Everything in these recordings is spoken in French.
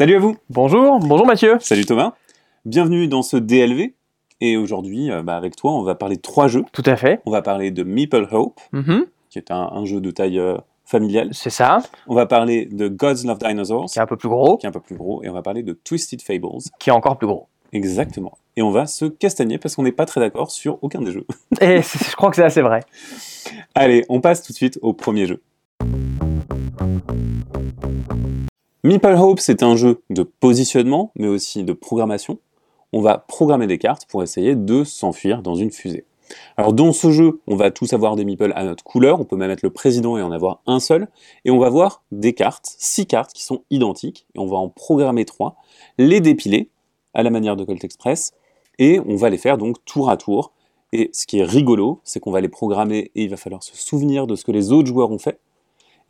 Salut à vous Bonjour, bonjour Mathieu. Salut Thomas. Bienvenue dans ce DLV. Et aujourd'hui, euh, bah, avec toi, on va parler de trois jeux. Tout à fait. On va parler de Meeple Hope, Mhm, qui est un, un jeu de taille euh, familiale. C'est ça, On va parler de Gods Love Dinosaurs, qui est un peu plus gros, qui est un peu plus gros. Et on va parler de Twisted Fables. qui est encore plus gros. Exactement. Et on va se castagner parce qu'on n'est pas très d'accord sur aucun des jeux. Et je crois que c'est assez vrai. Allez, on passe tout de suite au premier jeu. Meeple Hope, c'est un jeu de positionnement, mais aussi de programmation. On va programmer des cartes pour essayer de s'enfuir dans une fusée. Alors dans ce jeu, on va tous avoir des meeples à notre couleur, on peut même être le président et en avoir un seul, et on va voir des cartes, six cartes qui sont identiques, et on va en programmer trois, les dépiler à la manière de Colt Express, et on va les faire donc tour à tour. Et ce qui est rigolo, c'est qu'on va les programmer et il va falloir se souvenir de ce que les autres joueurs ont fait,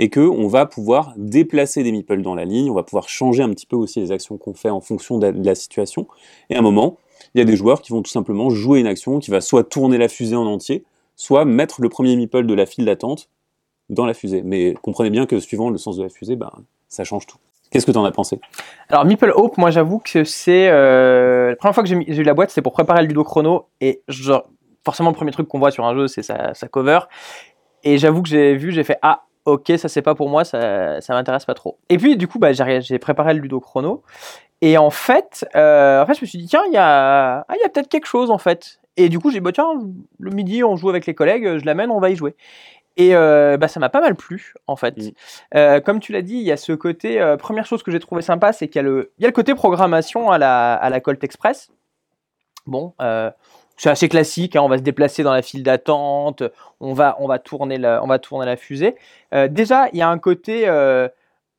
et que on va pouvoir déplacer des meeples dans la ligne, on va pouvoir changer un petit peu aussi les actions qu'on fait en fonction de la situation. Et à un moment, il y a des joueurs qui vont tout simplement jouer une action qui va soit tourner la fusée en entier, soit mettre le premier meeple de la file d'attente dans la fusée. Mais comprenez bien que suivant le sens de la fusée, ben, ça change tout. Qu'est-ce que tu en as pensé? Alors Meeple Hope, moi j'avoue que c'est... euh, La première fois que j'ai eu la boîte, c'était pour préparer le ludo chrono, et forcément le premier truc qu'on voit sur un jeu, c'est sa, sa cover. Et j'avoue que j'ai vu, j'ai fait « Ah, ok, ça c'est pas pour moi, ça, ça m'intéresse pas trop. » Et puis du coup, bah, j'ai préparé le ludo chrono, et en fait, euh, en fait je me suis dit « Tiens, il y a, ah, y a peut-être quelque chose en fait. » Et du coup, j'ai dit bah, tiens, le midi, on joue avec les collègues, je l'amène, on va y jouer. Et euh, bah, ça m'a pas mal plu, en fait. Mm. Euh, comme tu l'as dit, il y a ce côté. euh, première chose que j'ai trouvé sympa, c'est qu'il y, a le- il y a le côté programmation à la, à la Colt Express. Bon, c'est assez classique. hein, on va se déplacer dans la file d'attente, on va, on, va tourner la, on va tourner la fusée. Euh, déjà, il y a un côté. euh,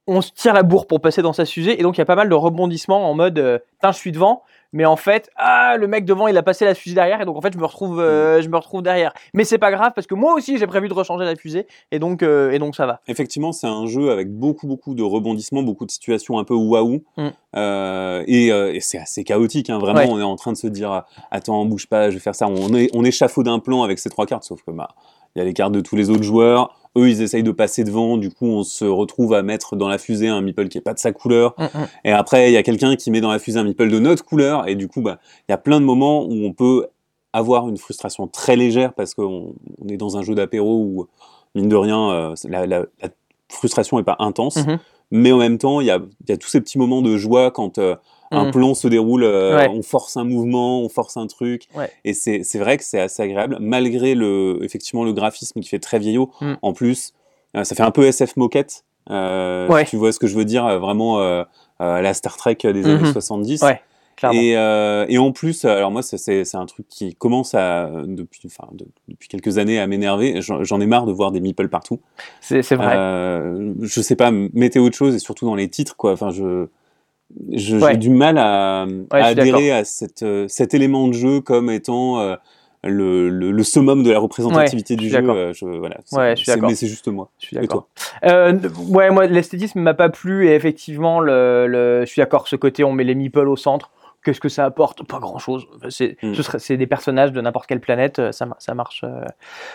on se tire la bourre pour passer dans sa fusée, et donc il y a pas mal de rebondissements en mode euh, je suis devant, mais en fait, ah, le mec devant, il a passé la fusée derrière, et donc en fait, je me retrouve, euh, je me retrouve derrière. Mais c'est pas grave, parce que moi aussi, j'ai prévu de rechanger la fusée, et donc, euh, et donc ça va. Effectivement, c'est un jeu avec beaucoup, beaucoup de rebondissements, beaucoup de situations un peu waouh. Mm. Euh, et et c'est assez chaotique. hein. Vraiment, Ouais. on est en train de se dire Attends, bouge pas, je vais faire ça. On, est, on échafaude un plan avec ces trois cartes, sauf que bah, il y a les cartes de tous les autres joueurs. Eux, ils essayent de passer devant. Du coup, on se retrouve à mettre dans la fusée un meeple qui est pas de sa couleur. Mm, mm. Et après, il y a quelqu'un qui met dans la fusée un meeple de notre couleur. Et du coup, bah, il y a plein de moments où on peut avoir une frustration très légère parce qu'on on est dans un jeu d'apéro où, mine de rien, euh, la, la- la frustration n'est pas intense. Mhm. Mais en même temps, il y a, il y a tous ces petits moments de joie quand euh, un Mhm. plan se déroule, euh, Ouais. on force un mouvement, on force un truc. Ouais. Et c'est c'est vrai que c'est assez agréable, malgré le, effectivement le graphisme qui fait très vieillot. Mhm. En plus, euh, ça fait un peu SF moquette. Euh, Ouais. tu vois ce que je veux dire, euh, vraiment euh, euh, la Star Trek des Mhm. années 70. Ouais. Clairement. Et, euh, et en plus, alors moi, c'est c'est un truc qui commence à, depuis, enfin, de- depuis quelques années à m'énerver. J'en ai marre de voir des meeples partout. C'est c'est vrai. Euh, je sais pas, mettez autre chose et surtout dans les titres, quoi. Enfin, je- j'ai Ouais. du mal à, adhérer à cette, euh, cet élément de jeu comme étant euh, le, le, le summum de la représentativité Ouais, du je jeu. euh, je, voilà, Ouais, je suis. Mais c'est juste moi. Je suis Et d'accord. toi? Euh, ouais, moi, l'esthétisme m'a pas plu et effectivement, le, le- je suis d'accord. Ce côté, on met les meeples au centre. Qu'est-ce que ça apporte? Pas grand-chose. C'est Mm. ce serait- c'est des personnages de n'importe quelle planète. euh, Ça, ma- ça marche,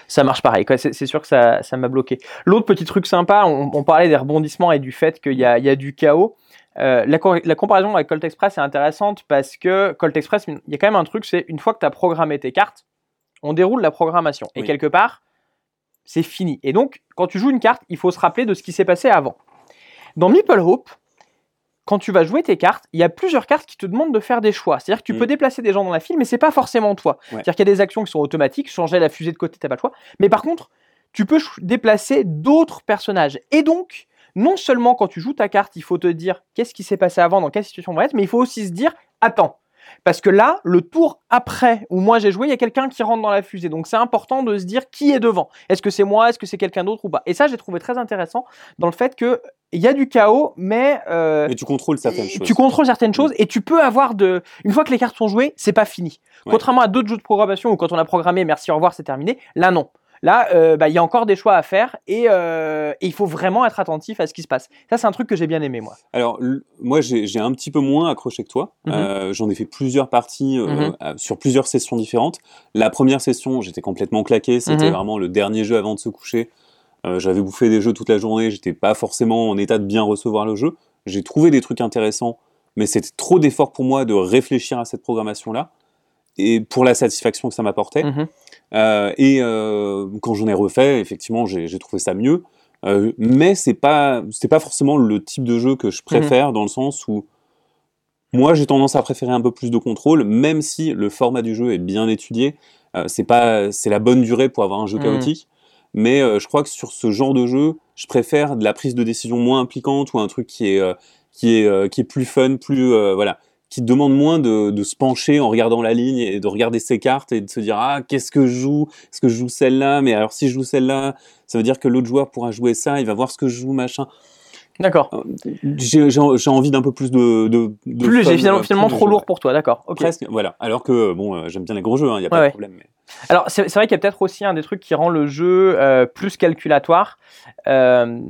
ça marche pareil. C'est sûr que ça, ça m'a bloqué. L'autre petit truc sympa, on, on parlait des rebondissements et du fait qu'il y a, il y a du chaos. Euh, la, co- la comparaison avec Colt Express est intéressante parce que Colt Express, il y a quand même un truc, c'est une fois que tu as programmé tes cartes, on déroule la programmation. Et quelque part, c'est fini. Et donc, quand tu joues une carte, il faut se rappeler de ce qui s'est passé avant. Dans Meeple Hope, quand tu vas jouer tes cartes, il y a plusieurs cartes qui te demandent de faire des choix. C'est-à-dire que tu Mm. peux déplacer des gens dans la file, mais c'est pas forcément toi. C'est-à-dire qu'il y a des actions qui sont automatiques, changer la fusée de côté, t'as pas le choix. Mais par contre, tu peux déplacer d'autres personnages. Et donc, non seulement quand tu joues ta carte, il faut te dire qu'est-ce qui s'est passé avant, dans quelle situation on va être, mais il faut aussi se dire attends. Parce que là, le tour après où moi j'ai joué, il y a quelqu'un qui rentre dans la fusée. Donc c'est important de se dire qui est devant. Est-ce que c'est moi Est-ce que c'est quelqu'un d'autre ou pas? Et ça, j'ai trouvé très intéressant dans le fait que il y a du chaos, mais euh, Mais tu contrôles certaines choses. tu contrôles certaines choses et tu peux avoir de. Une fois que les cartes sont jouées, c'est pas fini. Ouais. Contrairement à d'autres jeux de programmation où quand on a programmé, merci, au revoir, c'est terminé. Là, non. Là, euh, bah, il y a encore des choix à faire et, euh, et il faut vraiment être attentif à ce qui se passe. Ça, c'est un truc que j'ai bien aimé, moi. Alors, moi, j'ai un petit peu moins accroché que toi. Mhm. Euh, J'en ai fait plusieurs parties Mhm. sur plusieurs sessions différentes. La première session, j'étais complètement claqué. C'était Mhm. vraiment le dernier jeu avant de se coucher. J'avais bouffé des jeux toute la journée. J'étais pas forcément en état de bien recevoir le jeu. J'ai trouvé des trucs intéressants, mais c'était trop d'efforts pour moi de réfléchir à cette programmation-là et pour la satisfaction que ça m'apportait. Mhm. Euh, et euh, quand j'en ai refait, effectivement, j'ai trouvé ça mieux. Euh, mais c'est pas c'est pas forcément le type de jeu que je préfère dans le sens où moi j'ai tendance à préférer un peu plus de contrôle, même si le format du jeu est bien étudié. C'est pas c'est la bonne durée pour avoir un jeu Mhm. chaotique. Mais je crois que sur ce genre de jeu, je préfère de la prise de décision moins impliquante ou un truc qui est qui est qui est plus fun, plus voilà, qui demande moins de, de se pencher en regardant la ligne et de regarder ses cartes et de se dire ah qu'est-ce que je joue? Est-ce que je joue celle-là? Mais alors si je joue celle-là, ça veut dire que l'autre joueur pourra jouer ça, il va voir ce que je joue machin. D'accord. J'ai envie d'un peu plus de, de, de Plus léger, finalement, euh, finalement trop lourd ouais. pour toi, d'accord. Presque, voilà. Alors que bon, euh, j'aime bien les gros jeux, il n'y a pas Ouais, de problème. mais- Alors, c'est vrai qu'il y a peut-être aussi un des trucs qui rend le jeu euh, plus calculatoire. Euh,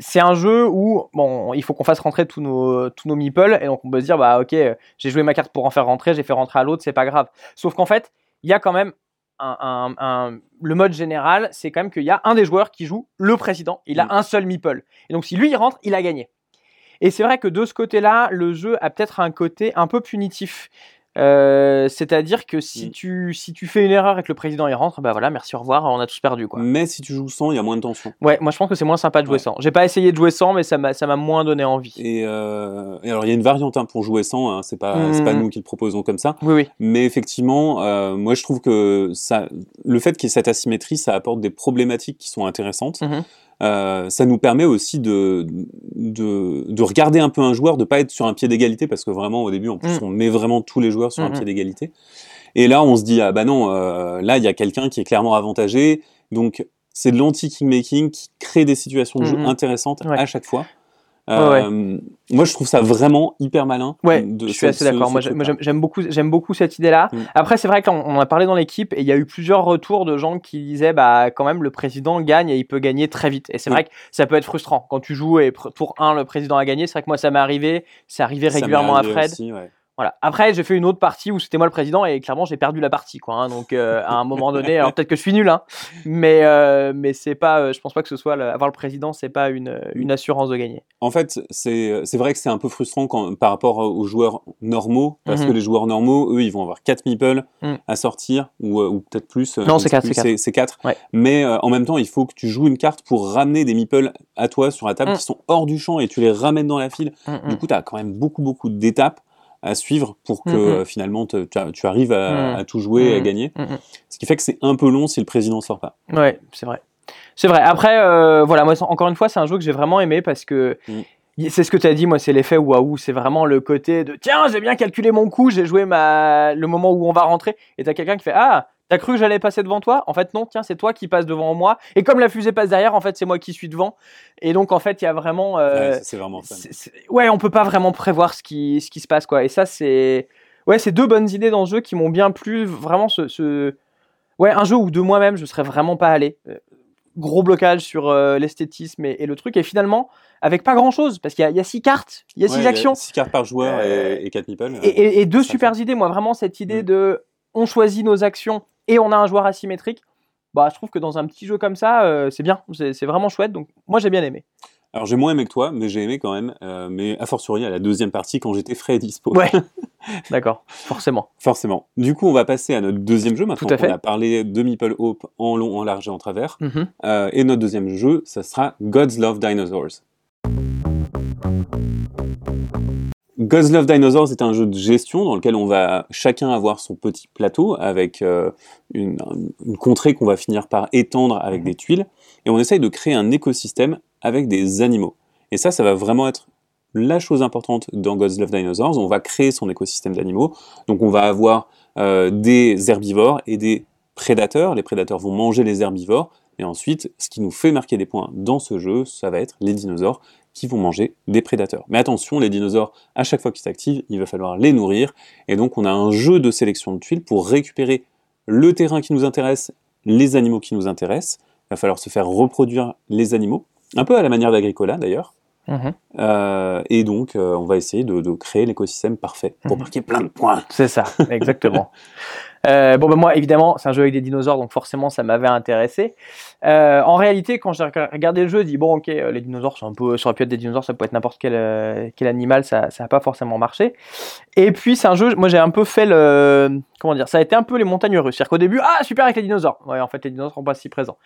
c'est un jeu où, bon, il faut qu'on fasse rentrer tous nos, tous nos meeples, et donc on peut se dire, bah ok, j'ai joué ma carte pour en faire rentrer, j'ai fait rentrer à l'autre, c'est pas grave. Sauf qu'en fait, il y a quand même un, un- un- le mode général, c'est quand même qu'il y a un des joueurs qui joue le président, il a Mm. un seul meeple. Et donc si lui il rentre, il a gagné. Et c'est vrai que de ce côté-là, le jeu a peut-être un côté un peu punitif. Euh, C'est-à-dire que si, Mm. tu, si tu fais une erreur et que le président il rentre, bah voilà, merci, au revoir, on a tous perdu. Quoi. Mais si tu joues sans, il y a moins de tension. Ouais, moi je pense que c'est moins sympa de jouer Ouais. sans. J'ai pas essayé de jouer sans, mais ça m'a ça m'a moins donné envie. Et, euh, et alors il y a une variante hein, pour jouer sans, hein, c'est pas c'est pas Mhm. nous qui le proposons comme ça. Oui, oui. Mais effectivement, euh, moi je trouve que ça, le fait qu'il y ait cette asymétrie, ça apporte des problématiques qui sont intéressantes. Mhm. Euh, ça nous permet aussi de, de, de regarder un peu un joueur, de pas être sur un pied d'égalité, parce que vraiment au début, en plus, Mm. on met vraiment tous les joueurs sur un Mhm. pied d'égalité. Et là, on se dit, ah bah non, euh, là, il y a quelqu'un qui est clairement avantagé. Donc, c'est de l'anti-kingmaking qui crée des situations de jeu Mhm. intéressantes Ouais. à chaque fois. Ouais, Euh, Moi, je trouve ça vraiment hyper malin. Ouais, de je ce- suis assez d'accord. Moi, j'aime- beaucoup, j'aime beaucoup cette idée-là. Mm. Après, c'est vrai qu'on a parlé dans l'équipe et il y a eu plusieurs retours de gens qui disaient, bah, quand même, le président gagne et il peut gagner très vite. Et c'est Mm. vrai que ça peut être frustrant quand tu joues et tour 1, le président a gagné. C'est vrai que moi, ça m'est arrivé. C'est arrivé régulièrement à Fred. aussi, ouais. Voilà. Après, j'ai fait une autre partie où c'était moi le président et clairement j'ai perdu la partie, quoi. hein. Donc euh, à un moment donné, alors peut-être que je suis nul, hein, mais euh, mais c'est pas, euh, je pense pas que ce soit le- avoir le président, c'est pas une, une assurance de gagner. En fait, c'est c'est vrai que c'est un peu frustrant quand, par rapport aux joueurs normaux, parce Mhm. que les joueurs normaux, eux, ils vont avoir 4 meeples Mm. à sortir, ou, euh, ou peut-être plus. Non, c'est sais quatre, plus, c'est quatre. C'est 4. Ouais. Mais en même temps, il faut que tu joues une carte pour ramener des meeples à toi sur la table Mm. qui sont hors du champ et tu les ramènes dans la file. Mm, Du coup, tu as quand même beaucoup, beaucoup d'étapes à suivre pour que Mhm. euh, finalement te- tu, tu arrives à, Mm. à tout jouer et à Mm. gagner. Mm, mm. Ce qui fait que c'est un peu long si le président sort pas. Ouais, c'est vrai. C'est vrai. Après, euh, voilà, moi, encore une fois, c'est un jeu que j'ai vraiment aimé parce que Mm. c'est ce que tu as dit, moi, c'est l'effet waouh. C'est vraiment le côté de tiens, j'ai bien calculé mon coup, j'ai joué ma... le moment où on va rentrer. Et tu as quelqu'un qui fait ah, t'as cru que j'allais passer devant toi? En fait, non, tiens, c'est toi qui passes devant moi. Et comme la fusée passe derrière, en fait, c'est moi qui suis devant. Et donc, en fait, il y a vraiment. euh, Ouais, c'est vraiment fun. ouais, on peut pas vraiment prévoir ce qui, ce qui se passe, quoi. Et ça, c'est. Ouais, c'est deux bonnes idées dans ce jeu qui m'ont bien plu. Vraiment, ce, ce- Ouais, un jeu où de moi-même, je serais vraiment pas allé. Euh, Gros blocage sur euh, l'esthétisme et, et le truc. Et finalement, avec pas grand-chose, parce qu'il y, a- il y a six cartes, il y a Ouais, six actions. 6 cartes par joueur et, 4 meeples. Et, deux ça super idées. Moi, vraiment, cette idée Mm. de on choisit nos actions et on a un joueur asymétrique. Bah, je trouve que dans un petit jeu comme ça, euh, c'est bien. C'est vraiment chouette. Donc, moi, j'ai bien aimé. Alors j'ai moins aimé que toi, mais j'ai aimé quand même. euh, mais a fortiori à la deuxième partie quand j'étais frais et dispo. Ouais. D'accord, forcément. Forcément. Du coup, on va passer à notre deuxième jeu maintenant Tout à fait. qu'on a parlé de Meeple Hope en long, en large et en travers. Mhm. Euh, et notre deuxième jeu, ça sera God's Love Dinosaurs. God's Love Dinosaurs est un jeu de gestion dans lequel on va chacun avoir son petit plateau avec euh, une, une contrée qu'on va finir par étendre avec Mhm. des tuiles. Et on essaye de créer un écosystème avec des animaux. Et ça, ça va vraiment être la chose importante dans God's Love Dinosaurs. On va créer son écosystème d'animaux. Donc on va avoir euh, des herbivores et des prédateurs. Les prédateurs vont manger les herbivores. Et ensuite, ce qui nous fait marquer des points dans ce jeu, ça va être les dinosaures qui vont manger des prédateurs. Mais attention, les dinosaures, à chaque fois qu'ils s'activent, il va falloir les nourrir. Et donc on a un jeu de sélection de tuiles pour récupérer le terrain qui nous intéresse, les animaux qui nous intéressent. Il va falloir se faire reproduire les animaux, un peu à la manière d'Agricola d'ailleurs. Mhm. Euh, et donc, euh, on va essayer de, de créer l'écosystème parfait pour Mhm. marquer plein de points. C'est ça, exactement. Euh, bon, ben moi, évidemment, c'est un jeu avec des dinosaures, donc forcément, ça m'avait intéressé. En réalité, quand j'ai rega- regardé le jeu, je dis bon, ok, les dinosaures, c'est un peu, ça aurait pu être des dinosaures, ça peut être n'importe quel, quel animal, ça n'a pas forcément marché. Et puis, c'est un jeu, moi, j'ai un peu fait le, comment dire, ça a été un peu les montagnes russes. C'est-à-dire qu'au début, ah, super avec les dinosaures. Ouais, en fait, les dinosaures sont pas si présents.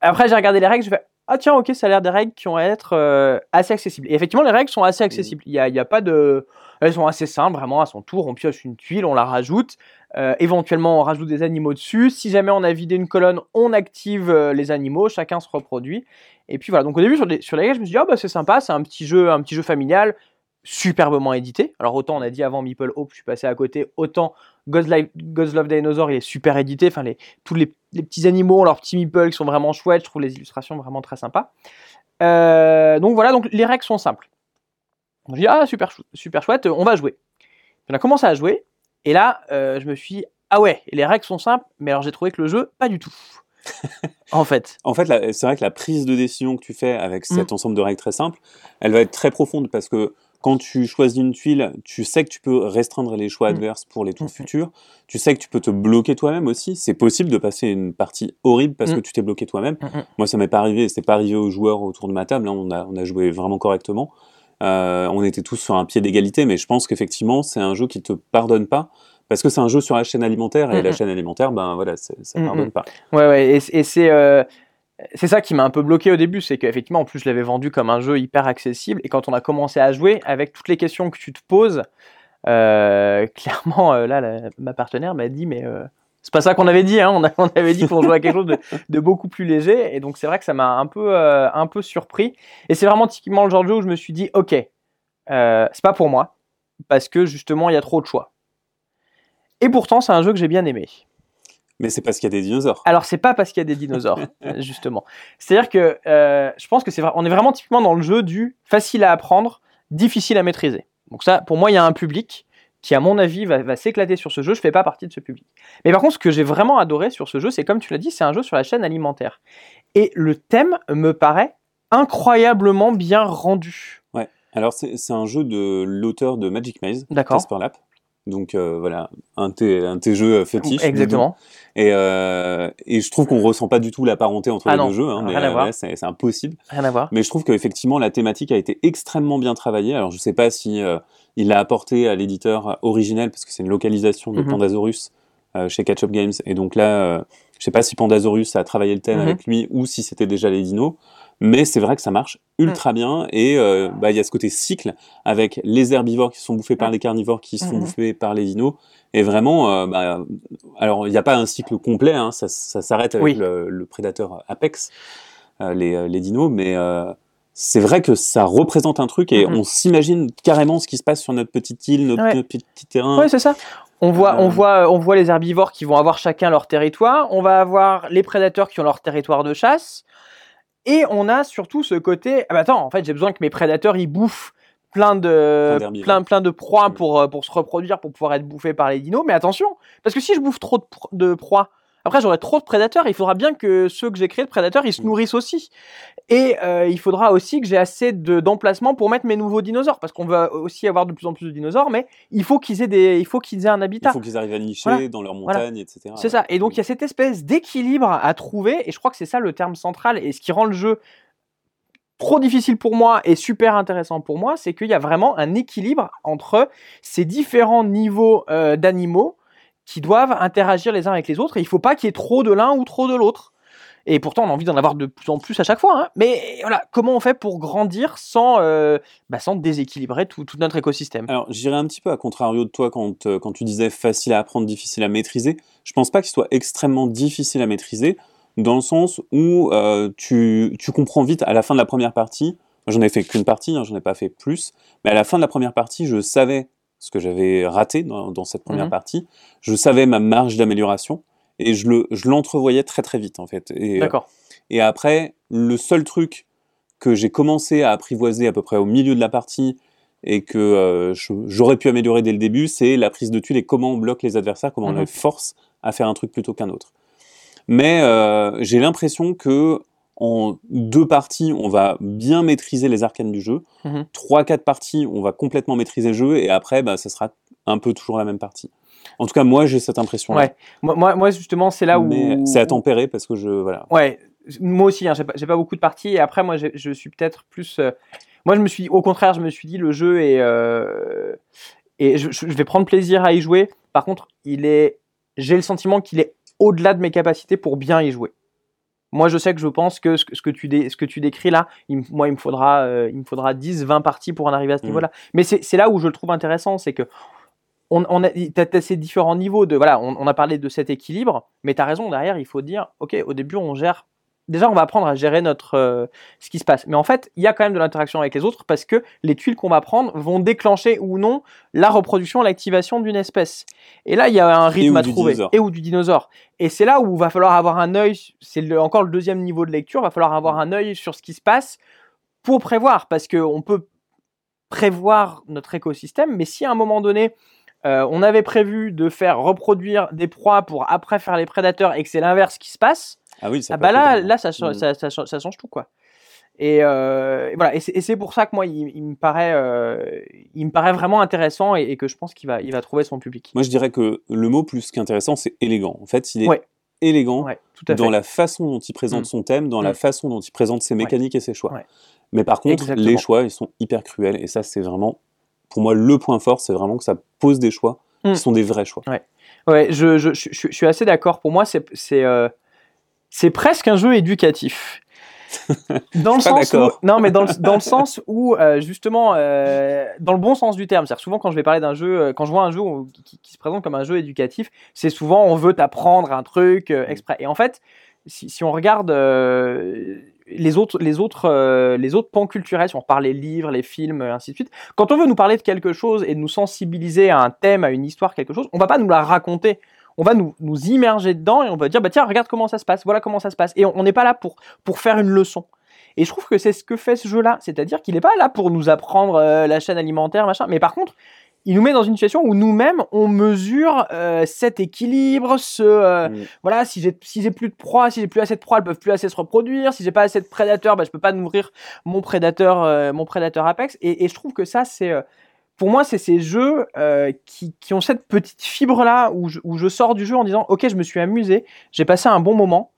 Après, j'ai regardé les règles, je fais ah tiens, ok, ça a l'air des règles qui vont être euh, assez accessibles. Et effectivement, les règles sont assez accessibles. Il a, a pas de, elles sont assez simples, vraiment à son tour. On pioche une tuile, on la rajoute. Euh, éventuellement, on rajoute des animaux dessus. Si jamais on a vidé une colonne, on active euh, les animaux. Chacun se reproduit. Et puis voilà. Donc au début sur les, sur les règles, je me suis dit ah bah c'est sympa, c'est un petit jeu, un petit jeu familial, superbement édité. Alors autant on a dit avant Meeple Hope, je suis passé à côté. Autant God's, Life- God's Love Dinosaur, il est super édité. Enfin les tous les, les petits animaux, leurs petits meeples qui sont vraiment chouettes. Je trouve les illustrations vraiment très sympas. Euh, donc voilà, donc les règles sont simples. Je dis ah super super chouette, on va jouer. On a commencé à jouer et là euh, je me suis dit, ah ouais, les règles sont simples, mais alors j'ai trouvé que le jeu pas du tout. en fait. En fait, c'est vrai que la prise de décision que tu fais avec cet Mm. ensemble de règles très simples, elle va être très profonde parce que quand tu choisis une tuile, tu sais que tu peux restreindre les choix Mm. adverses pour les tours futurs. Tu sais que tu peux te bloquer toi-même aussi. C'est possible de passer une partie horrible parce Mm. que tu t'es bloqué toi-même. Mm. Moi, ça m'est pas arrivé. C'est pas arrivé aux joueurs autour de ma table. hein. On, a, on a joué vraiment correctement. Euh, on était tous sur un pied d'égalité, mais je pense qu'effectivement, c'est un jeu qui te pardonne pas. Parce que c'est un jeu sur la chaîne alimentaire, et la chaîne alimentaire, ben voilà, ça Mm, pardonne pas. Ouais, ouais, et, et c'est euh, c'est ça qui m'a un peu bloqué au début, c'est qu'effectivement, en plus, je l'avais vendu comme un jeu hyper accessible, et quand on a commencé à jouer, avec toutes les questions que tu te poses, euh, clairement, euh, là, ma partenaire m'a dit, mais euh, c'est pas ça qu'on avait dit, hein, on, avait dit qu'on jouait à quelque chose de, beaucoup plus léger, et donc c'est vrai que ça m'a un peu, un peu surpris, et c'est vraiment typiquement le genre de jeu où je me suis dit, ok, c'est pas pour moi, parce que justement, il y a trop de choix. Et pourtant, c'est un jeu que j'ai bien aimé. Mais c'est parce qu'il y a des dinosaures. Alors, c'est pas parce qu'il y a des dinosaures, euh, justement. C'est-à-dire que euh, je pense que c'est vrai, on est vraiment typiquement dans le jeu du facile à apprendre, difficile à maîtriser. Donc ça, pour moi, il y a un public qui, à mon avis, va, va s'éclater sur ce jeu. Je fais pas partie de ce public. Mais par contre, ce que j'ai vraiment adoré sur ce jeu, c'est comme tu l'as dit, c'est un jeu sur la chaîne alimentaire. Et le thème me paraît incroyablement bien rendu. Alors, c'est un jeu de l'auteur de Magic Maze, D'accord. Casper Lap. Donc euh, voilà, un de un tes jeux fétiches. Exactement. Et, euh, et je trouve qu'on ressent pas du tout la parenté entre Ah les non, deux jeux, hein, mais rien à euh, voir. ouais, c'est c'est impossible. Rien à voir. Mais je trouve qu'effectivement la thématique a été extrêmement bien travaillée. Alors je sais pas si euh, il l'a apporté à l'éditeur originel parce que c'est une localisation de Mhm. Pandasaurus euh, chez Catch Up Games. Et donc là, euh, je sais pas si Pandasaurus a travaillé le thème Mhm. avec lui ou si c'était déjà les dinos. Mais c'est vrai que ça marche ultra bien et euh, bah, il y a ce côté cycle avec les herbivores qui sont bouffés par les carnivores qui sont Mhm. bouffés par les dinos. Et vraiment, euh, bah, alors il n'y a pas un cycle complet, hein, ça, ça s'arrête avec Oui. le, le prédateur Apex, euh, les, les dinos, mais c'est vrai que ça représente un truc et Mhm. on s'imagine carrément ce qui se passe sur notre petite île, notre, Ouais. notre petit terrain. Ouais, c'est ça. On voit, on, voit, on voit les herbivores qui vont avoir chacun leur territoire. On va avoir les prédateurs qui ont leur territoire de chasse. Et on a surtout ce côté. Ah bah attends, en fait, j'ai besoin que mes prédateurs ils bouffent plein de, Plein plein, plein de proies pour, euh, pour se reproduire, pour pouvoir être bouffés par les dinos. Mais attention, parce que si je bouffe trop de, pro- de proies, après j'aurai trop de prédateurs. Il faudra bien que ceux que j'ai créés de prédateurs ils se Mm. nourrissent aussi. Et euh, il faudra aussi que j'ai assez de- d'emplacement pour mettre mes nouveaux dinosaures, parce qu'on va aussi avoir de plus en plus de dinosaures, mais il faut qu'ils aient des, il faut qu'ils aient un Il habitat. faut qu'ils arrivent à nicher Voilà. dans leurs Voilà. montagnes, etc. C'est ça. Et donc il y a cette espèce d'équilibre à trouver, et je crois que c'est ça le terme central, et ce qui rend le jeu trop difficile pour moi et super intéressant pour moi, c'est qu'il y a vraiment un équilibre entre ces différents niveaux euh, d'animaux qui doivent interagir les uns avec les autres, et il faut pas qu'il y ait trop de l'un ou trop de l'autre. Et pourtant, on a envie d'en avoir de plus en plus à chaque fois. hein. Mais voilà, comment on fait pour grandir sans, euh, bah, déséquilibrer tout, notre écosystème? Alors, j'irais un petit peu à contrario de toi quand, euh, quand tu disais facile à apprendre, difficile à maîtriser. Je pense pas qu'il soit extrêmement difficile à maîtriser, dans le sens où euh, tu, comprends vite à la fin de la première partie. J'en ai fait qu'une partie, hein, j'en ai pas fait plus. Mais à la fin de la première partie, je savais ce que j'avais raté dans, dans cette première Mhm. partie. Je savais ma marge d'amélioration et je le, je l'entrevoyais très très vite en fait. Euh, D'accord. et après, le seul truc que j'ai commencé à apprivoiser à peu près au milieu de la partie et que euh, j'aurais pu améliorer dès le début, c'est la prise de tuile et comment on bloque les adversaires, comment on Mhm. les force à faire un truc plutôt qu'un autre. Mais euh, j'ai l'impression que en deux parties, on va bien maîtriser les arcanes du jeu. Mhm. Trois, quatre parties, on va complètement maîtriser le jeu. Et après, bah, ça sera un peu toujours la même partie. En tout cas, moi, j'ai cette impression-là. Ouais. Moi, justement, c'est là où. Mais c'est à tempérer parce que je. Voilà. Ouais, moi aussi, hein, j'ai pas, beaucoup de parties. Et après, moi, je suis peut-être plus. euh, Moi, je me suis, au contraire, je me suis dit, le jeu est. euh, Et je, je vais prendre plaisir à y jouer. Par contre, il est. J'ai le sentiment qu'il est au-delà de mes capacités pour bien y jouer. Moi, je sais que je pense que ce que, tu, dé- ce que tu décris là, il, moi, il me faudra, euh, il me faudra 10, 20 parties pour en arriver à ce Mhm. niveau-là. Mais c'est là où je le trouve intéressant, c'est que on, on a, t'as, t'as ces différents niveaux de, voilà, on, on a parlé de cet équilibre, mais tu as raison, derrière, il faut dire, ok, au début, on gère, déjà, on va apprendre à gérer notre, euh, ce qui se passe. Mais en fait, il y a quand même de l'interaction avec les autres parce que les tuiles qu'on va prendre vont déclencher ou non la reproduction, l'activation d'une espèce. Et là, il y a un rythme à trouver. dinosaure. Et ou du dinosaure. Et c'est là où va falloir avoir un œil, c'est encore le deuxième niveau de lecture, va falloir avoir un œil sur ce qui se passe pour prévoir, parce qu'on peut prévoir notre écosystème, mais si à un moment donné, euh, on avait prévu de faire reproduire des proies pour après faire les prédateurs et que c'est l'inverse qui se passe, Ah oui, ça ah bah là, là ça, Mm. ça, ça cha- ça change tout quoi. Et, euh, et voilà, et c'est pour ça que moi, il, il me paraît, euh, il me paraît vraiment intéressant et, et que je pense qu'il va, il va trouver son public. Moi, je dirais que le mot plus qu'intéressant, c'est élégant. En fait, il est Ouais. élégant Ouais, dans la façon dont il présente Mm. son thème, dans la Mm. façon dont il présente ses mécaniques et ses choix. Mais par contre, Exactement. les choix, ils sont hyper cruels. Et ça, c'est vraiment, pour moi, le point fort, c'est vraiment que ça pose des choix qui sont des vrais choix. Ouais, je, je, je, je- suis assez d'accord. Pour moi, c'est c'est euh, c'est presque un jeu éducatif. Dans le sens où, non, mais dans le, dans le sens où euh, justement, euh, dans le bon sens du terme, c'est-à-dire souvent quand je vais parler d'un jeu, euh, quand je vois un jeu qui, qui se présente comme un jeu éducatif, c'est souvent on veut t'apprendre un truc euh, exprès. Et en fait, si, si on regarde les autres, les autres, les autres pans culturels, si on reparle les livres, les films, ainsi de suite, quand on veut nous parler de quelque chose et de nous sensibiliser à un thème, à une histoire, quelque chose, on va pas nous la raconter. On va nous, nous immerger dedans et on va dire bah tiens regarde comment ça se passe, voilà comment ça se passe. Et on n'est pas là pour pour faire une leçon. Et je trouve que c'est ce que fait ce jeu-là, c'est-à-dire qu'il n'est pas là pour nous apprendre euh, la chaîne alimentaire, machin, mais par contre, il nous met dans une situation où nous-mêmes, on mesure euh, cet équilibre, ce, euh, Mm. voilà, si j'ai si j'ai plus de proies, si j'ai plus assez de proies, elles peuvent plus assez se reproduire, si j'ai pas assez de prédateurs, bah, je peux pas nourrir mon prédateur, euh, mon prédateur apex. Et, et je trouve que ça, c'est, pour moi, c'est ces jeux euh, qui, qui ont cette petite fibre-là où je, où je sors du jeu en disant, ok, je me suis amusé, j'ai passé un bon moment,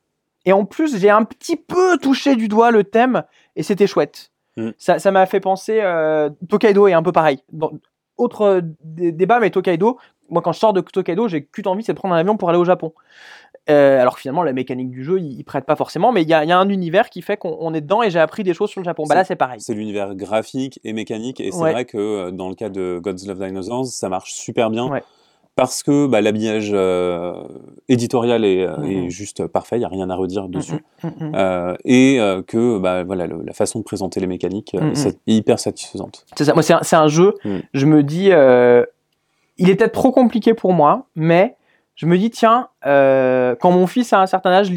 et en plus, j'ai un petit peu touché du doigt le thème, et c'était chouette. Mm. Ça ça m'a fait penser, euh, Tokaido est un peu pareil. Dans- autre euh, dé- débat, mais Tokaido, moi quand je sors de Tokaido, j'ai qu'une envie, c'est de prendre un avion pour aller au Japon. Euh, alors que finalement, la mécanique du jeu, il, il prête pas forcément, mais il y a, il y a un univers qui fait qu'on on est dedans et j'ai appris des choses sur le Japon. Bah là, c'est pareil. C'est l'univers graphique et mécanique. Et c'est Ouais. vrai que euh, dans le cas de God's Love Dinosaurs, ça marche super bien. Ouais. Parce que bah, l'habillage euh, éditorial est, Mhm. est juste parfait, il n'y a rien à redire dessus. Mm, mm, mm. Euh, et que bah, voilà, le- la façon de présenter les mécaniques c'est hyper satisfaisante. C'est ça. Moi, c'est un, un jeu. Mm. Je me dis, il est peut-être trop compliqué pour moi, mais je me dis, tiens, euh, quand mon fils a un certain âge,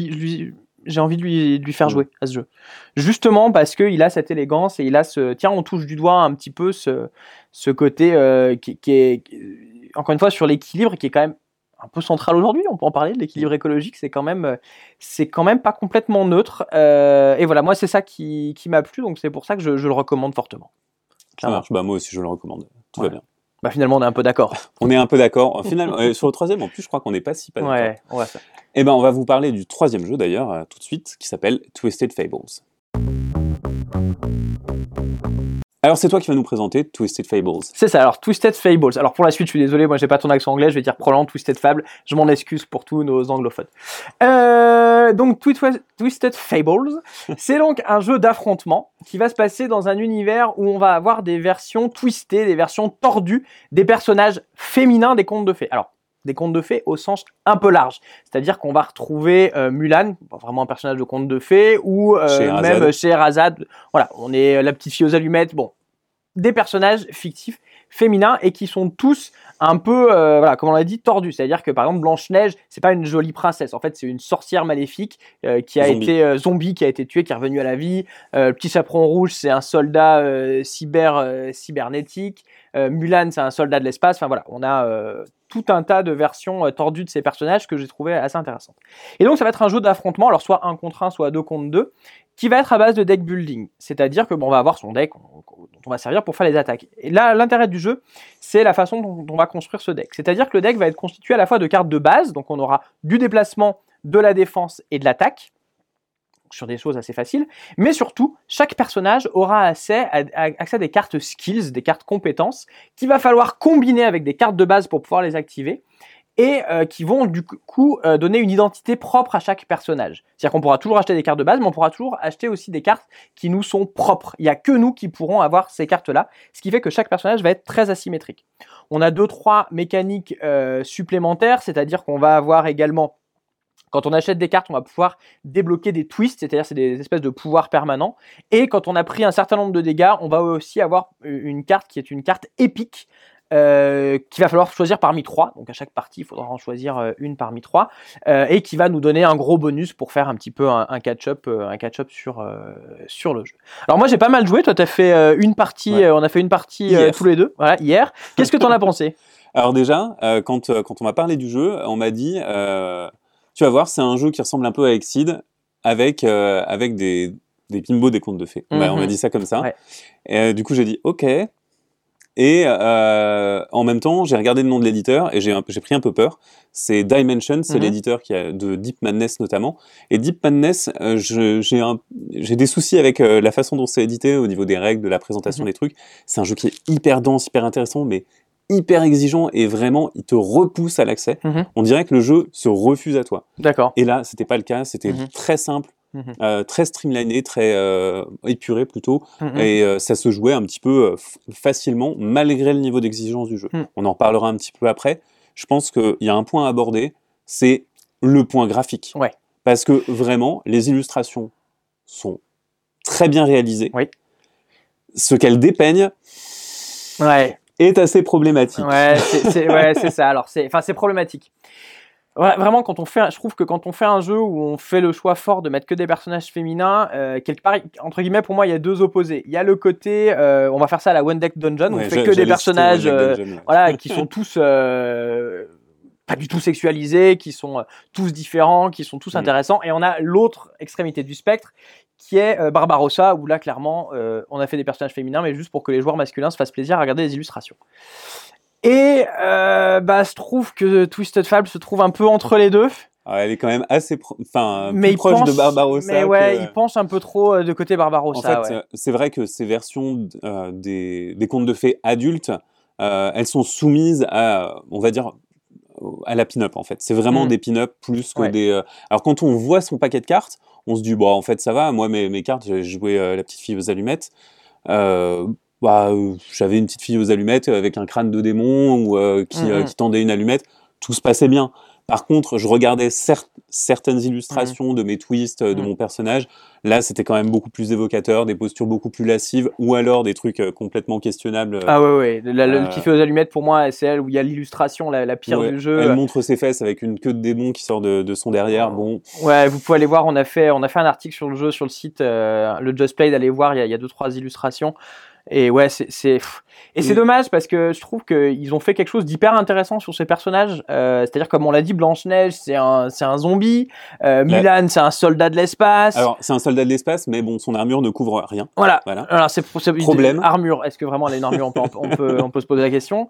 j'ai envie de lui, de lui faire jouer à ce jeu. Justement parce qu'il a cette élégance et il a ce. Tiens, on touche du doigt un petit peu ce, ce côté euh, qui, qui est, qui- encore une fois, sur l'équilibre qui est quand même un peu central aujourd'hui. On peut en parler de l'équilibre écologique. C'est quand même, euh, c'est quand même pas complètement neutre. Euh, et voilà, moi, c'est ça qui, qui m'a plu, donc c'est pour ça que je, je le recommande fortement. Ça marche. Bah, moi aussi, je le recommande. Tout Ouais. va bien. Bah finalement, on est un peu d'accord. On est un peu d'accord. Finalement, euh, sur le troisième, en plus, je crois qu'on n'est pas si pas d'accord. Ouais, on va faire. Et ben, on va vous parler du troisième jeu d'ailleurs, euh, tout de suite, qui s'appelle Twisted Fables. Alors, c'est toi qui vas nous présenter Twisted Fables. C'est ça, alors Twisted Fables. Alors pour la suite, je suis désolé, moi j'ai pas ton accent anglais, je vais dire probablement Twisted Fable. Je m'en excuse pour tous nos anglophones. Euh, donc Twi- Twisted Fables, c'est donc un jeu d'affrontement qui va se passer dans un univers où on va avoir des versions twistées, des versions tordues des personnages féminins des contes de fées. Alors des contes de fées au sens un peu large. C'est-à-dire qu'on va retrouver euh, Mulan, vraiment un personnage de conte de fées, ou euh, même Scheherazade. Voilà, on est la petite fille aux allumettes. Bon, des personnages fictifs féminins et qui sont tous un peu, euh, voilà, comme on l'a dit, tordus. C'est-à-dire que par exemple Blanche-Neige, c'est pas une jolie princesse. En fait, c'est une sorcière maléfique euh, qui a Zombie. été euh, zombie, qui a été tuée, qui est revenue à la vie. Le petit chaperon rouge, c'est un soldat cyber cybernétique. Euh, Mulan, c'est un soldat de l'espace. Enfin voilà, on a euh, tout un tas de versions euh, tordues de ces personnages que j'ai trouvé assez intéressantes. Et donc ça va être un jeu d'affrontement, alors soit un contre un, soit deux contre deux, qui va être à base de deck building. C'est-à-dire que bon, on va avoir son deck on- dont on va servir pour faire les attaques. Et là, l'intérêt du jeu, c'est la façon dont on va construire ce deck. C'est-à-dire que le deck va être constitué à la fois de cartes de base, donc on aura du déplacement, de la défense et de l'attaque sur des choses assez faciles, mais surtout, chaque personnage aura accès à, des cartes skills, des cartes compétences, qu'il va falloir combiner avec des cartes de base pour pouvoir les activer, et euh, qui vont du coup euh, donner une identité propre à chaque personnage. C'est-à-dire qu'on pourra toujours acheter des cartes de base, mais on pourra toujours acheter aussi des cartes qui nous sont propres. Il n'y a que nous qui pourrons avoir ces cartes-là, ce qui fait que chaque personnage va être très asymétrique. On a deux, trois mécaniques euh, supplémentaires, c'est-à-dire qu'on va avoir également quand on achète des cartes, on va pouvoir débloquer des twists, c'est-à-dire c'est des espèces de pouvoirs permanents. Et quand on a pris un certain nombre de dégâts, on va aussi avoir une carte qui est une carte épique. Euh, qu'il va falloir choisir parmi trois. Donc à chaque partie, il faudra en choisir euh, une parmi trois, euh, et qui va nous donner un gros bonus pour faire un petit peu un, catch-up, euh, un catch-up sur euh, sur le jeu. Alors moi j'ai pas mal joué. Toi t'as fait une partie, Ouais. on a fait une partie tous les deux, voilà hier. Qu'est-ce que t'en as pensé? Alors déjà, quand, quand on m'a parlé du jeu, on m'a dit, tu vas voir, c'est un jeu qui ressemble un peu à Exceed, avec, euh, avec des, des pimbos des contes de fées. On m'a- On Mhm. m'a dit ça comme ça. Ouais. Et, euh, du coup, j'ai dit, ok. Et euh, en même temps, j'ai regardé le nom de l'éditeur et j'ai pris un peu peur. C'est Dimension, c'est Mhm. l'éditeur qui a de Deep Madness notamment. Et Deep Madness, euh, j'ai des soucis avec euh, la façon dont c'est édité au niveau des règles, de la présentation Mhm. des trucs. C'est un jeu qui est hyper dense, hyper intéressant, mais hyper exigeant et vraiment, il te repousse à l'accès. Mhm. On dirait que le jeu se refuse à toi. D'accord. Et là, c'était pas le cas. C'était Mhm. très simple, Mhm. euh, très streamliné, très euh, épuré plutôt. Et euh, ça se jouait un petit peu facilement, malgré le niveau d'exigence du jeu. On en reparlera un petit peu après. Je pense qu'il y a un point à aborder, c'est le point graphique. Ouais. Parce que vraiment, les illustrations sont très bien réalisées. Oui. Ce qu'elles dépeignent Ouais. Est assez problématique. Ouais, c'est ouais, ça. Alors, c'est, enfin, c'est problématique. Ouais, vraiment, quand on fait, je trouve que quand on fait un jeu où on fait le choix fort de mettre que des personnages féminins, euh, quelque part, entre guillemets, pour moi, il y a deux opposés. Il y a le côté, euh, on va faire ça à la One Deck Dungeon, où Ouais, on fait que des personnages, euh, voilà, qui sont tous pas du tout sexualisés, qui sont tous différents, qui sont tous Mm. intéressants. Et on a l'autre extrémité du spectre, qui est euh, Barbarossa, où là, clairement, euh, on a fait des personnages féminins, mais juste pour que les joueurs masculins se fassent plaisir à regarder les illustrations. Et euh, bah, se trouve que Twisted Fable se trouve un peu entre les deux. Ah, elle est quand même assez pro- enfin, mais plus il proche pense, de Barbarossa. Mais ouais, que- il pense un peu trop de côté En Barbarossa. fait, ouais. euh, c'est vrai que ces versions des, des contes de fées adultes, elles sont soumises à, on va dire, à la pin-up en fait. C'est vraiment Mm. des pin-up plus que Ouais. des. euh, Alors quand on voit son paquet de cartes, on se dit bon en fait ça va. Moi mes, mes cartes, j'ai joué euh, la petite fille aux allumettes. Euh, bah, j'avais une petite fille aux allumettes avec un crâne de démon ou qui, euh, Mhm. qui tendait une allumette. Tout se passait bien. Par contre, je regardais cer- certaines illustrations de mes twists, euh, de mon personnage. Là, c'était quand même beaucoup plus évocateur, des postures beaucoup plus lascives, ou alors des trucs euh, complètement questionnables. euh, Ah ouais, ouais. La, le Euh, qui fait aux allumettes, pour moi, c'est elle où il y a l'illustration, la, la pire ouais, du jeu. Elle montre ses fesses avec une queue de démon qui sort de, de son derrière. Bon, Ouais, vous pouvez aller voir, on a fait, on a fait un article sur le jeu sur le site, euh, le Just Play, d'aller voir, il y, a, il y a deux, trois illustrations. Et ouais, c'est. Et c'est dommage parce que je trouve qu'ils ont fait quelque chose d'hyper intéressant sur ces personnages. Euh, C'est-à-dire, comme on l'a dit, Blanche-Neige, c'est un, c'est un zombie. Euh, Mulan, c'est un soldat de l'espace. alors c'est un soldat de l'espace, mais bon, son armure ne couvre rien. Voilà. Voilà. Alors c'est Problème. Armure. Est-ce que vraiment elle a une armure? On peut, on peut, on peut se poser la question.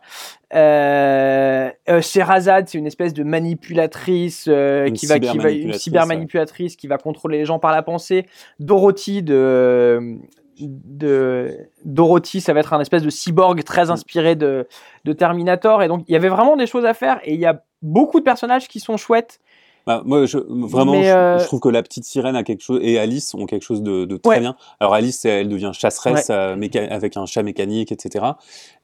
Euh, euh, Sherazade, c'est une espèce de manipulatrice euh, qui va, qui va, une cybermanipulatrice, cyber manipulatrice qui va contrôler les gens par la pensée. Dorothy de de Dorothy, ça va être un espèce de cyborg très Mm. inspiré de, de Terminator. Et donc il y avait vraiment des choses à faire et il y a beaucoup de personnages qui sont chouettes. Bah, moi, je, vraiment, je, euh, je trouve que la petite sirène a quelque chose et Alice ont quelque chose de, de très Ouais. bien. Alors Alice, elle devient chasseresse euh, avec un chat mécanique, etc.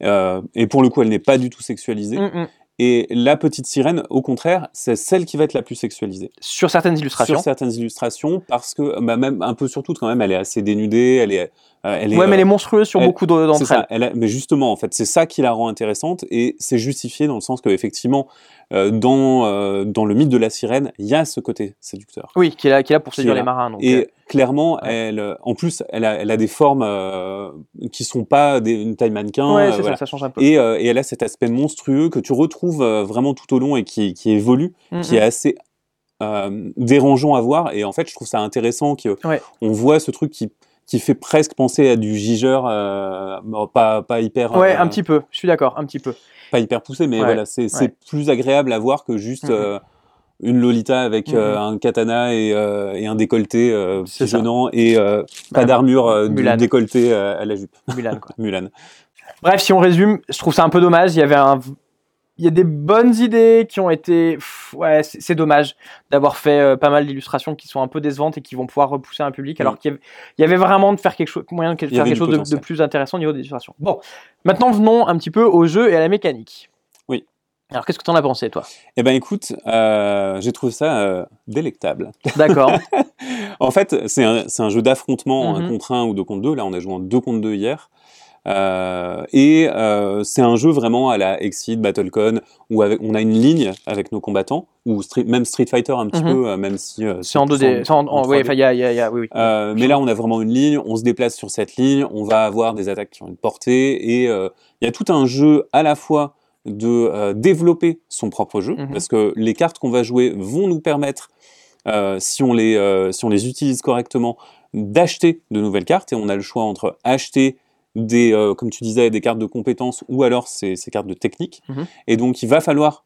Euh, et pour le coup, elle n'est pas du tout sexualisée. Mm, mm. Et la petite sirène, au contraire, c'est celle qui va être la plus sexualisée. Sur certaines illustrations. Sur certaines illustrations, parce que bah, même un peu sur toutes quand même, elle est assez dénudée, elle est, Euh, elle est, ouais, mais elle euh, est monstrueuse sur elle- beaucoup d'entre elles. Elle a- mais justement, en fait, c'est ça qui la rend intéressante et c'est justifié dans le sens que effectivement, euh, dans euh, dans le mythe de la sirène, il y a ce côté séducteur. Oui, qui est là, qui est là pour séduire les marins. Donc, Et clairement, ouais. elle, en plus, elle a, elle a des formes qui sont pas des, une taille mannequin. ouais, c'est voilà. ça, ça change un peu. Et, et elle a cet aspect monstrueux que tu retrouves vraiment tout au long et qui, qui évolue, Mm, qui est assez dérangeant à voir. Et en fait, je trouve ça intéressant qu'on Ouais. voit ce truc qui, qui fait presque penser à du gigeur, euh, pas, pas hyper, Ouais, euh, un petit peu. Je suis d'accord, un petit peu. pas hyper poussé, mais Ouais, voilà, c'est c'est plus agréable à voir que juste euh, une Lolita avec euh, un katana et, et un décolleté pigeonnant et pas d'armure euh, à la jupe. Mulan, quoi. Mulan. Bref, si on résume, je trouve ça un peu dommage. Il y avait un, il y a des bonnes idées qui ont été, pff, ouais, c'est dommage d'avoir fait euh, pas mal d'illustrations qui sont un peu décevantes et qui vont pouvoir repousser un public, alors Mm. qu'il y avait, il y avait vraiment de faire quelque chose, moyen de faire quelque chose de, plus intéressant au niveau des illustrations. Bon, maintenant venons un petit peu au jeu et à la mécanique. Oui. Alors, qu'est-ce que t'en as pensé, toi? Eh ben écoute, euh, j'ai trouvé ça euh, délectable. D'accord. En fait, c'est un, jeu d'affrontement, un contre un ou deux contre deux. Là, on a joué en deux contre deux hier. Euh, et euh, c'est un jeu vraiment à la Exit, Battlecon, où avec, on a une ligne avec nos combattants, ou Street- même Street Fighter un petit Mhm. peu, euh, même si c'est en plus 2D. c'est en- en- ouais, 3D. enfin, il y a, il y a- il y a- oui, oui. Euh, mais là, on a vraiment une ligne, on se déplace sur cette ligne, on va avoir des attaques qui ont une portée, et il y a tout un jeu à la fois de développer son propre jeu, Mhm. parce que les cartes qu'on va jouer vont nous permettre, euh, si, on les, euh, si on les utilise correctement, d'acheter de nouvelles cartes, et on a le choix entre acheter des, euh, comme tu disais, des cartes de compétences ou alors ces, ces cartes de technique. Mhm. Et donc, il va falloir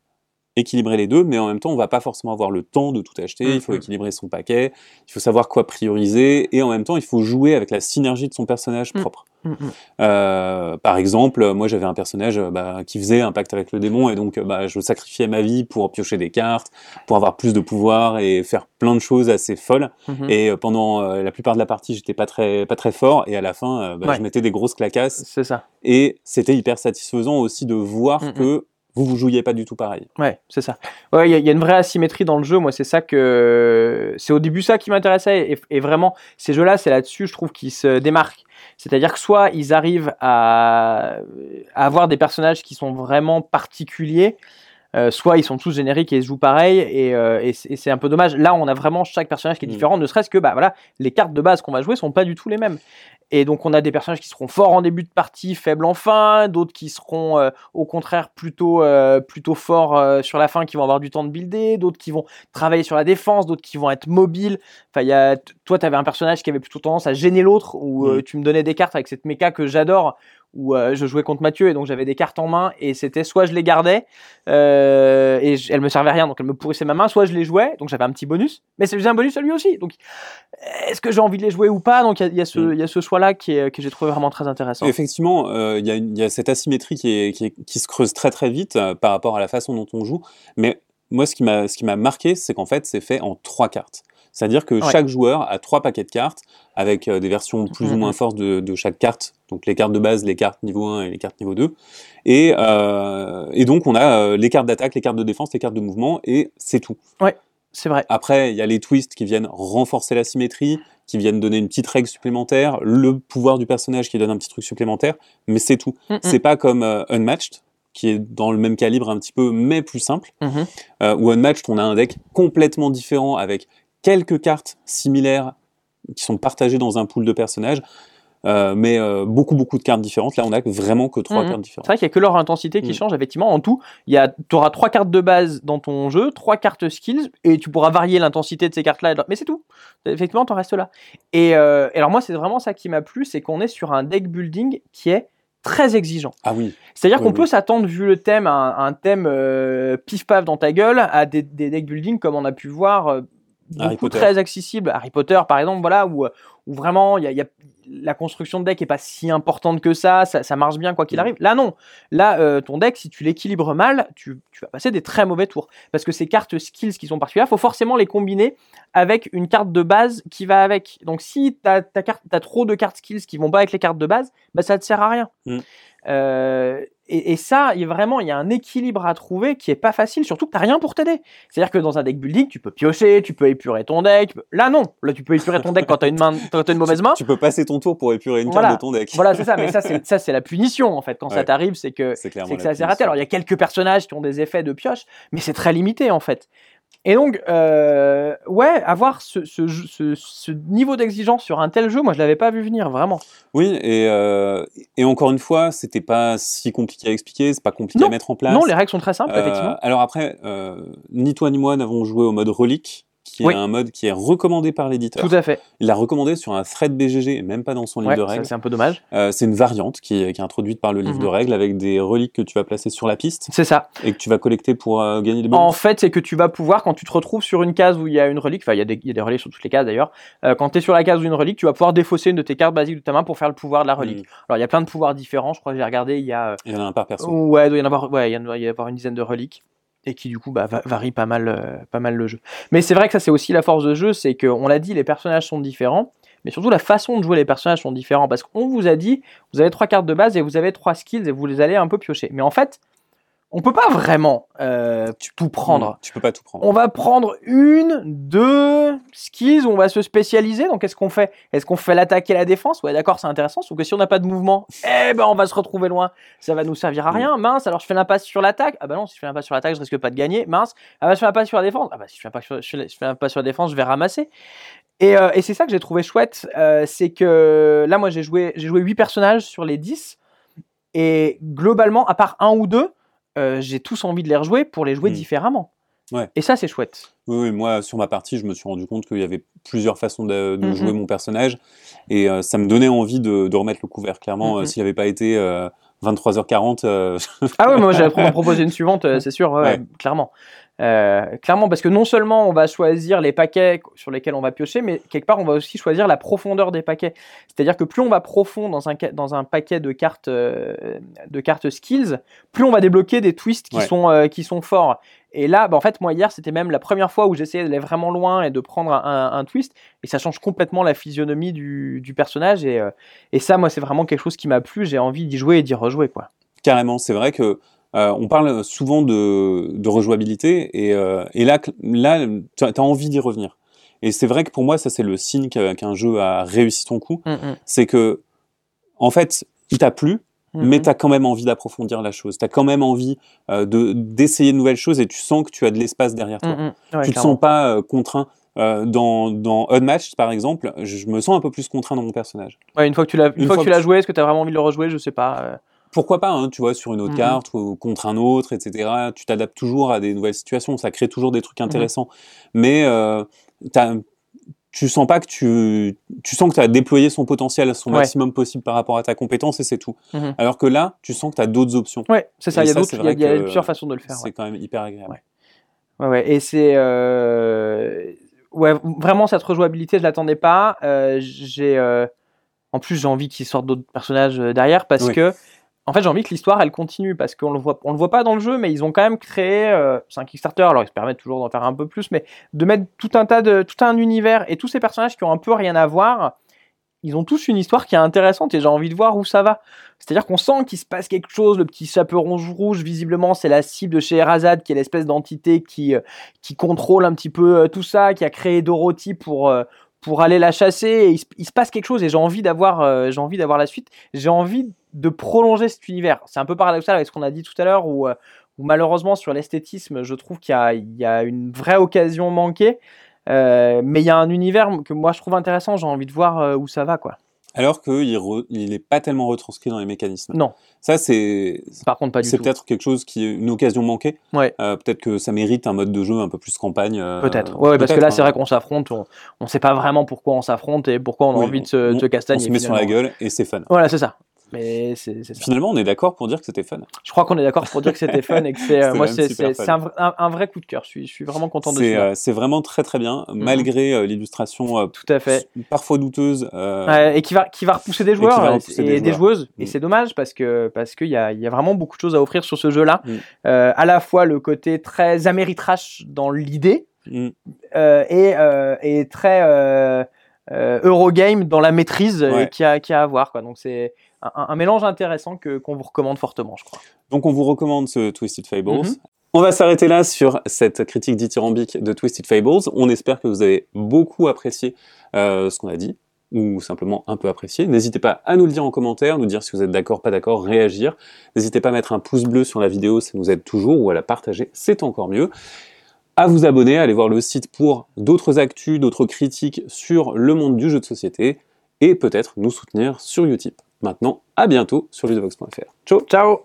équilibrer les deux, mais en même temps, on va pas forcément avoir le temps de tout acheter. Il faut Mhm. équilibrer son paquet, il faut savoir quoi prioriser, et en même temps, il faut jouer avec la synergie de son personnage propre. Mm, mm. Euh, par exemple, moi, j'avais un personnage euh, bah, qui faisait un pacte avec le démon, et donc, euh, bah, je sacrifiais ma vie pour piocher des cartes, pour avoir plus de pouvoir et faire plein de choses assez folles. Mhm. Et pendant euh, la plupart de la partie, j'étais pas très, pas très fort, et à la fin, euh, bah, Ouais. je mettais des grosses claquasses, C'est ça. et c'était hyper satisfaisant aussi de voir que vous vous jouiez pas du tout pareil. Ouais, c'est ça. Ouais, il y, a- une vraie asymétrie dans le jeu. Moi, c'est ça que c'est au début ça qui m'intéressait. Et, vraiment, ces jeux-là, c'est là-dessus, je trouve, qu'ils se démarquent. C'est-à-dire que soit ils arrivent à avoir des personnages qui sont vraiment particuliers, euh, soit ils sont tous génériques et se jouent pareil. Et, euh, et c'est et c'est un peu dommage. Là, on a vraiment chaque personnage qui est Mm. différent. Ne serait-ce que, bah voilà, les cartes de base qu'on va jouer sont pas du tout les mêmes. Et donc, on a des personnages qui seront forts en début de partie, faibles en fin, d'autres qui seront euh, au contraire plutôt euh, plutôt forts euh, sur la fin qui vont avoir du temps de builder d'autres qui vont travailler sur la défense d'autres qui vont être mobiles enfin il y a toi tu avais un personnage qui avait plutôt tendance à gêner l'autre où euh, Mm. tu me donnais des cartes avec cette méca que j'adore où euh, je jouais contre Mathieu et donc j'avais des cartes en main et c'était soit je les gardais euh, et je- elles me servaient à rien donc elles me pourrissaient ma main soit je les jouais donc j'avais un petit bonus mais c'est un bonus à lui aussi donc est-ce que j'ai envie de les jouer ou pas? Donc il y a- y, ce Mm. il y a ce choix là qui est, que j'ai trouvé vraiment très intéressant Effectivement, euh, il y, a y cette asymétrie qui, est- qui, est- qui se creuse très très vite par rapport à la façon dont on joue. Mais moi, ce qui m'a marqué, c'est qu'en fait, c'est fait en trois cartes. C'est-à-dire que Ouais. chaque joueur a trois paquets de cartes avec euh, des versions plus ou moins fortes de, de chaque carte. Donc les cartes de base, les cartes niveau 1 et les cartes niveau 2. Et, euh, et donc on a euh, les cartes d'attaque, les cartes de défense, les cartes de mouvement, et c'est tout. c'est vrai Après, il y a les twists qui viennent renforcer la symétrie, qui viennent donner une petite règle supplémentaire, le pouvoir du personnage qui donne un petit truc supplémentaire, mais c'est tout. C'est pas comme Unmatched, qui est dans le même calibre un petit peu, mais plus simple. Euh, où Unmatched, on a un deck complètement différent avec quelques cartes similaires qui sont partagées dans un pool de personnages, euh, mais euh, beaucoup beaucoup de cartes différentes. Là, on a vraiment que trois Mhm. cartes C'est différentes. vrai qu'il n'y a que leur intensité qui Mm. change, effectivement. En tout, tu auras trois cartes de base dans ton jeu, trois cartes skills, et tu pourras varier l'intensité de ces cartes-là. Mais c'est tout. Effectivement, tu en restes là. Et, euh, et alors, moi, c'est vraiment ça qui m'a plu c'est qu'on est sur un deck building qui est très exigeant. Ah oui, C'est-à-dire Oui, qu'on oui. peut s'attendre, vu le thème, à un, un thème euh, pif-paf dans ta gueule, à des, des deck building comme on a pu voir. Harry beaucoup Potter. très accessible. Harry Potter, par exemple, voilà, où, euh, où vraiment il y a, il y a- la construction de deck est pas si importante que ça, ça, ça marche bien quoi qu'il Mm. arrive. Là, non. Là, euh, ton deck, si tu l'équilibres mal, tu, tu vas passer des très mauvais tours. Parce que ces cartes skills qui sont particulières, faut forcément les combiner avec une carte de base qui va avec. Donc, si ta, ta carte, as trop de cartes skills qui vont pas avec les cartes de base, bah, ça te sert à rien. Mm. Euh, et, et ça, il y a vraiment, il y a un équilibre à trouver qui est pas facile, surtout que t'as rien pour t'aider. C'est-à-dire que dans un deck building, tu peux piocher, tu peux épurer ton deck. peux- Là, non. Là, tu peux épurer ton deck quand t'as une main, quand t'as une mauvaise main. Tu peux passer ton tour pour épurer une Voilà. carte de ton deck. Voilà, c'est ça. Mais ça, c'est ça, c'est la punition en fait. Quand ça t'arrive, c'est que C'est que assez raté. Alors, il y a quelques personnages qui ont des effets de pioche, mais c'est très limité en fait. Et donc, euh, ouais, avoir ce, ce, jeu- ce- ce niveau d'exigence sur un tel jeu, moi, je l'avais pas vu venir vraiment. Oui, et, euh, et encore une fois, c'était pas si compliqué à expliquer, c'est pas compliqué Non. à mettre en place. Non, les règles sont très simples, Euh, effectivement. alors après, ni toi ni moi n'avons joué au mode relique, qui Oui. est un mode qui est recommandé par l'éditeur. Tout à fait. Il l'a recommandé sur un thread BGG et même pas dans son livre de règles. c'est un peu dommage. Euh, c'est une variante qui est, qui est introduite par le livre Mhm. de règles avec des reliques que tu vas placer sur la piste C'est ça. et que tu vas collecter pour euh, gagner des bonus. En fait, c'est que tu vas pouvoir, quand tu te retrouves sur une case où il y a une relique, enfin, il y, a des- il y a des reliques sur toutes les cases d'ailleurs, euh, quand tu es sur la case où il y a une relique, tu vas pouvoir défausser une de tes cartes basiques de ta main pour faire le pouvoir de la relique. Mhm. Alors, il y a plein de pouvoirs différents, je crois que j'ai regardé, il y a. Il y en a un par perso. Ouais, il doit y en avoir, ouais, il y en y avoir une dizaine de reliques et qui du coup bah, va- varie pas mal, euh, pas mal le jeu. Mais c'est vrai que ça c'est aussi la force de jeu, c'est qu'on l'a dit, les personnages sont différents, mais surtout la façon de jouer les personnages sont différents parce qu'on vous a dit, vous avez trois cartes de base et vous avez trois skills et vous les allez un peu piocher. Mais en fait, on peut pas vraiment euh, tout prendre. Tu peux pas tout prendre. On va prendre une, deux skills où on va se spécialiser. Donc, qu'est-ce qu'on fait? Est-ce qu'on fait l'attaque et la défense? Ouais, d'accord, c'est intéressant. Sauf que si on n'a pas de mouvement, eh ben, on va se retrouver loin. Ça va nous servir à rien. Mince, alors je fais l'impasse sur l'attaque. Ah bah non, si je fais l'impasse sur l'attaque, je risque pas de gagner. Mince, ah bah je fais l'impasse sur la défense. Ah bah si je fais l'impasse sur, je fais je fais l'impasse sur la défense, je vais ramasser. Et, euh, et c'est ça que j'ai trouvé chouette. euh, c'est que là, moi, j'ai joué, j'ai joué 8 personnages sur les 10. Et globalement, à part un ou deux, euh, j'ai tous envie de les rejouer pour les jouer Mm. différemment. Ouais. Et ça, c'est chouette. Oui, oui, moi, sur ma partie, je me suis rendu compte qu'il y avait plusieurs façons de, de Mhm. jouer mon personnage. Et euh, ça me donnait envie de, de remettre le couvert. Clairement, Mhm. euh, s'il n'avait pas été euh, 23h40, euh, Ah ouais, moi j'allais proposer une suivante, c'est sûr, ouais, Ouais. ouais, clairement. Euh, clairement, parce que non seulement on va choisir les paquets sur lesquels on va piocher, mais quelque part on va aussi choisir la profondeur des paquets. C'est-à-dire que plus on va profond dans un, ca- dans un paquet de cartes, euh, de cartes skills, plus on va débloquer des twists qui, Ouais. sont, euh, qui sont forts. Et là, bah, en fait, moi hier, c'était même la première fois où j'essayais d'aller vraiment loin et de prendre un, un- un twist, et ça change complètement la physionomie du, du personnage. Et, et ça, moi, c'est vraiment quelque chose qui m'a plu. J'ai envie d'y jouer et d'y rejouer, quoi. carrément, c'est vrai que euh, on parle souvent de, de rejouabilité. Et, euh, et là, là tu as envie d'y revenir. Et c'est vrai que pour moi, ça, c'est le signe qu'un jeu a réussi ton coup. Mm, mm. C'est que, en fait, il t'a plu, mais Mhm. tu as quand même envie d'approfondir la chose. Tu as quand même envie euh, de d'essayer de nouvelles choses et tu sens que tu as de l'espace derrière toi. Mm, mm. Ouais, tu te sens pas contraint. Euh, dans, dans Unmatched, par exemple, je, me sens un peu plus contraint dans mon personnage. Ouais, une fois que tu l'as, une Une fois fois que tu que l'as tu- joué, est-ce que tu as vraiment envie de le rejouer? Je sais pas. Pourquoi pas, hein, tu vois, sur une autre Mhm. carte ou contre un autre, etc. Tu t'adaptes toujours à des nouvelles situations, ça crée toujours des trucs intéressants. Mais euh, tu sens pas que tu, tu sens que tu as déployé son potentiel à son Ouais. maximum possible par rapport à ta compétence et c'est tout. Alors que là, tu sens que tu as d'autres options. Ouais, c'est ça. Il y a ça, d'autres, c'est il y y a plusieurs façons de le faire. C'est Ouais. quand même hyper agréable. Ouais. Ouais. Et c'est euh, ouais, vraiment cette rejouabilité, je l'attendais pas. Euh, j'ai en plus j'ai envie qu'il sorte d'autres personnages derrière parce Oui. que en fait j'ai envie que l'histoire elle continue parce qu'on le voit on le voit pas dans le jeu mais ils ont quand même créé euh, c'est un Kickstarter alors ils se permettent toujours d'en faire un peu plus mais de mettre tout un tas de tout un univers et tous ces personnages qui ont un peu rien à voir ils ont tous une histoire qui est intéressante et j'ai envie de voir où ça va. C'est-à-dire qu'on sent qu'il se passe quelque chose, le petit chaperon rouge, visiblement, c'est la cible de chez Erazad, qui est l'espèce d'entité qui, euh, qui contrôle un petit peu euh, tout ça, qui a créé Dorothy pour, euh, pour aller la chasser. Et il, se- il se passe quelque chose et j'ai envie d'avoir j'ai envie d'avoir la suite. J'ai envie de prolonger cet univers. C'est un peu paradoxal avec ce qu'on a dit tout à l'heure, où, euh, où malheureusement, sur l'esthétisme, je trouve qu'il y a, il y a une vraie occasion manquée. Euh, mais il y a un univers que moi je trouve intéressant, j'ai envie de voir euh, où ça va quoi. Alors qu'il re- il est pas tellement retranscrit dans les mécanismes. Non, Ça, c'est par contre pas du c'est peut-être quelque chose qui est une occasion manquée. Ouais. Euh, peut-être que ça mérite un mode de jeu un peu plus campagne. euh, Peut-être. Ouais, parce que là, c'est hein. vrai qu'on s'affronte, on, on sait pas vraiment pourquoi on s'affronte et pourquoi on a Oui, envie de se, on- de se On castagner. se met sur la gueule et c'est fun. Voilà, c'est ça. Mais c'est c'est ça. Finalement, on est d'accord pour dire que c'était fun. Je crois qu'on est d'accord pour dire que c'était fun et que c'est, euh, moi, c'est un, un- un vrai coup de cœur. Je suis, je suis vraiment content de C'est euh, c'est vraiment très très bien, malgré euh, l'illustration euh, Tout à fait. parfois douteuse. euh, Ouais, et qui va, qui va repousser des joueurs repousser et des joueurs. joueuses. Et Mm. c'est dommage parce que parce qu'il y a, il y a vraiment beaucoup de choses à offrir sur ce jeu-là. Mm. Euh, à la fois le côté très Ameritrash dans l'idée mm, euh, et, euh, et très euh, Eurogame dans la maîtrise qu'il y, a à avoir. Quoi. Donc c'est un, mélange intéressant que qu'on vous recommande fortement, je crois. Donc on vous recommande ce Twisted Fables. Mhm. On va s'arrêter là sur cette critique dithyrambique de Twisted Fables. On espère que vous avez beaucoup apprécié ce qu'on a dit ou simplement un peu apprécié. N'hésitez pas à nous le dire en commentaire, nous dire si vous êtes d'accord, pas d'accord, réagir. N'hésitez pas à mettre un pouce bleu sur la vidéo, ça nous aide toujours, ou à la partager, c'est encore mieux. À vous abonner, à aller voir le site pour d'autres actus, d'autres critiques sur le monde du jeu de société, et peut-être nous soutenir sur Utip. Maintenant, à bientôt sur ludovox.fr. Ciao Ciao